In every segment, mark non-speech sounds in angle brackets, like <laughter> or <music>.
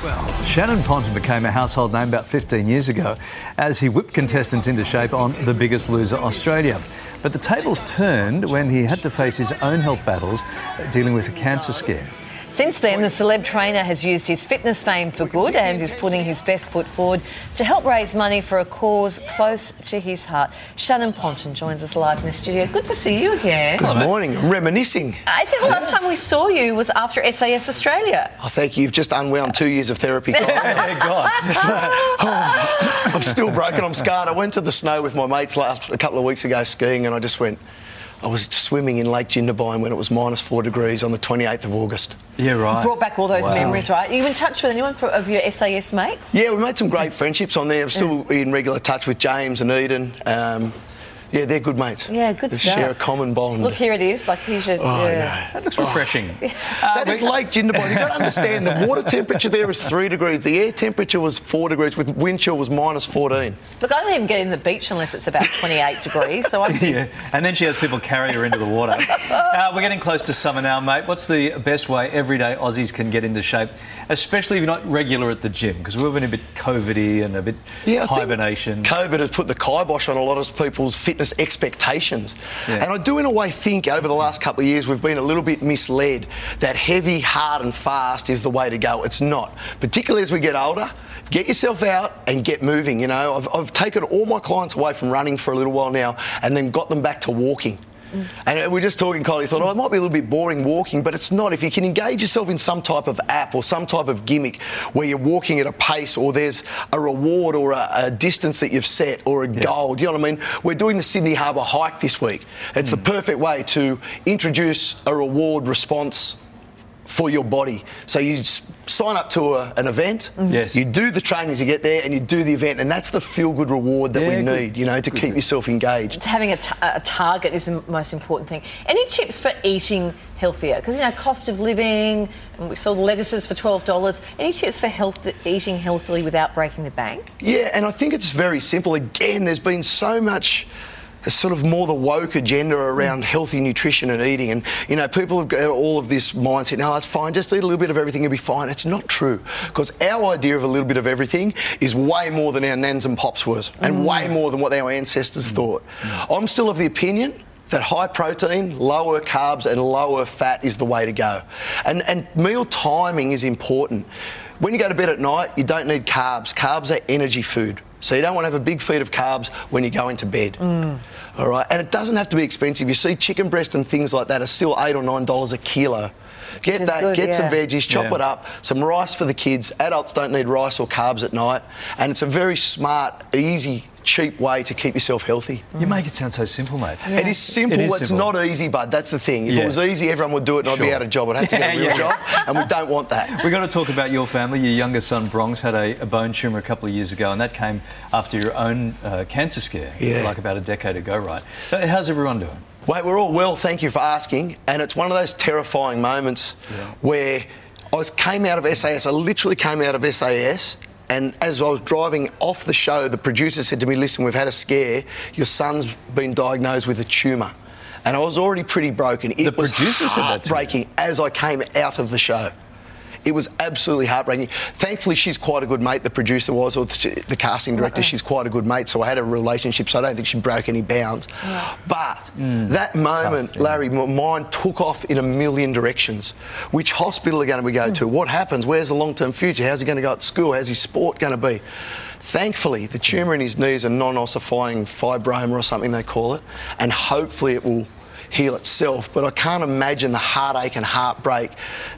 Well, Shannan Ponton became a household name about 15 years ago as he whipped contestants into shape on The Biggest Loser Australia. But the tables turned when he had to face his own health battles uh, dealing with a cancer scare. Since then, the celeb trainer has used his fitness fame for good and is putting his best foot forward to help raise money for a cause close to his heart. Shannan Ponton joins us live in the studio. Good to see you again. Good morning. Reminiscing. I think the last time we saw you was after SAS Australia. I think you. You've just unwound two years of therapy. <laughs> Oh, yeah, God. <laughs> I'm still broken. I'm scarred. I went to the snow with my mates last a couple of weeks ago skiing, and I just went. I was swimming in Lake Jindabyne when it was minus four degrees on the 28th of August. Yeah, right. Brought back all those Wow. memories, right? Are you in touch with anyone for, of your SAS mates? Yeah, we made some great friendships on there. I'm still in regular touch with James and Eden. Um, yeah, they're good mates. Yeah, good they stuff. share a common bond. Look, here it is. Like, here's your. Oh, I yeah. know. That looks refreshing. <laughs> That is Lake Jindabyne. You've got to understand the water temperature there is three degrees. The air temperature was four degrees, with wind chill was minus 14. Look, I don't even get in the beach unless it's about 28 degrees. So I think <laughs> Yeah, and then she has people carry her into the water. <laughs> Uh, we're getting close to summer now, mate. What's the best way everyday Aussies can get into shape, especially if you're not regular at the gym? Because we've been a bit COVIDy and a bit Yeah, hibernation. COVID has put the kibosh on a lot of people's fitness expectations. Yeah. And I do, in a way, think over the last couple of years we've been a little bit misled that heavy, hard, and fast is the way to go. It's not. Particularly as we get older, get yourself out and get moving. You know, I've, I've taken all my clients away from running for a little while now and then got them back to walking. And we're just talking, Kylie, thought, oh, it might be a little bit boring walking, but it's not. If you can engage yourself in some type of app or some type of gimmick where you're walking at a pace or there's a reward or a, a distance that you've set or a goal, do you know what I mean? We're doing the Sydney Harbour hike this week. It's the mm. perfect way to introduce a reward response for your body. So you sign up to a, an event, mm-hmm. Yes. you do the training to get there, and you do the event, and that's the feel-good reward that Yeah, we good. need, you know, to keep yourself engaged. having a, t- a target is the most important thing. Any tips for eating healthier? Because, you know, cost of living, and we saw the lettuces for $12. Any tips for health, eating healthily without breaking the bank? Yeah, and I think it's very simple. Again, there's been so much sort of more the woke agenda mm. around healthy nutrition and eating. And, you know, people have got all of this mindset, no, it's fine, just eat a little bit of everything, you'll be fine. It's not true. Because our idea of a little bit of everything is way more than our nans and pops was, and mm. way more than what our ancestors mm. thought. I'm still of the opinion that high protein, lower carbs, and lower fat is the way to go. And, and meal timing is important. When you go to bed at night, you don't need carbs. Carbs are energy food. So you don't want to have a big feed of carbs when you go into to bed. Mm. All right, and it doesn't have to be expensive. You see, chicken breast and things like that are still eight or nine dollars a kilo. Get that, good, get some veggies, chop Yeah. it up, some rice for the kids. Adults don't need rice or carbs at night, and it's a very smart, easy, cheap way to keep yourself healthy. You make it sound so simple, mate. It is simple. It is it's simple. not easy, bud. That's the thing. If Yeah. it was easy, everyone would do it, and I'd be out of job. I'd have to get a <laughs> real Yeah. job, and we don't want that. We've got to talk about your family. Your younger son, Bronx, had a, a bone tumour a couple of years ago, and that came after your own uh, cancer scare, Yeah. like about a decade ago, right? How's everyone doing? Wait, we're all well. Thank you for asking. And it's one of those terrifying moments where I was, came out of SAS. I literally came out of SAS. And as I was driving off the show, the producer said to me, Listen, we've had a scare. Your son's been diagnosed with a tumour. And I was already pretty broken. It The was producer said that to heartbreaking as I came out of the show. It was absolutely heartbreaking. Thankfully, she's quite a good mate. The producer was, or the the casting director, she's quite a good mate. So I had a relationship. So I don't think she broke any bounds. But hmm. that moment, yeah. Larry, my mind took off in a million directions. Which hospital are going to we go to? Hmm. What happens? Where's the long-term future? How's he going to go at school? How's his sport going to be? Thankfully, the tumour in his knee is a non-ossifying fibroma or something they call it, and hopefully it will heal itself. But I can't imagine the heartache and heartbreak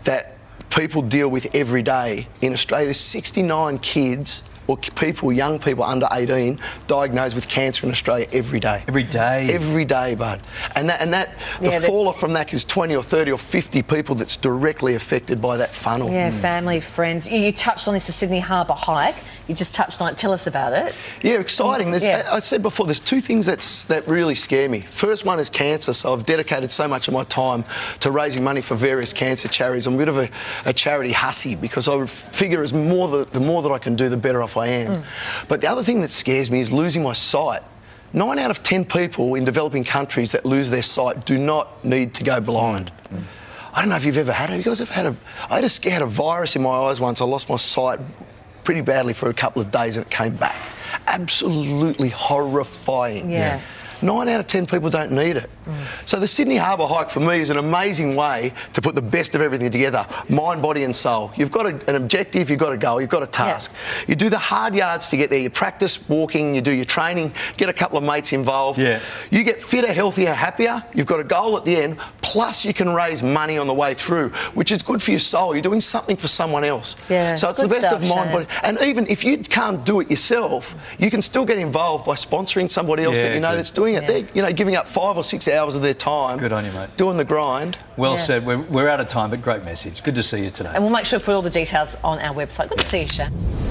that people deal with every day in Australia. There's 69 kids or people, young people under 18, diagnosed with cancer in Australia every day. Every day. Every day, bud. And that, and that, the Yeah, that- fall off from that is 20 or 30 or 50 people that's directly affected by that funnel. Yeah, hmm. family, friends. You, you touched on this, the Sydney Harbour hike. You just touched on it. Tell us about it. Yeah, exciting. There's, Yeah. I I said before, there's two things that's, that really scare me. First one is cancer, so I've dedicated so much of my time to raising money for various cancer charities. I'm a bit of a, a charity hussy because I figure as more the, the more that I can do, the better off I am. Mm. But the other thing that scares me is losing my sight. Nine out of ten people in developing countries that lose their sight do not need to go blind. Mm. I don't know if you've ever had it. You guys ever had a? I just had a virus in my eyes once. I lost my sight pretty badly for a couple of days, and it came back. Absolutely horrifying. Yeah. Nine out of ten people don't need it. So the Sydney Harbour hike for me is an amazing way to put the best of everything together mind, body, and soul. You've got a, an objective, you've got a goal, you've got a task. You do the hard yards to get there. You practice walking, you do your training, get a couple of mates involved. Yeah. You get fitter, healthier, happier. You've got a goal at the end, plus you can raise money on the way through, which is good for your soul. You're doing something for someone else. Yeah, So it's the best stuff, of mind, Shannan. body. And even if you can't do it yourself, you can still get involved by sponsoring somebody else Yeah, that you know good. that's doing it. Yeah. They're, you know, giving up five or six hours of their time. Good on you, mate. Doing the grind. Well Yeah. said. We're, we're out of time, but great message. Good to see you today. And we'll make sure to put all the details on our website. Good to see you, Shan.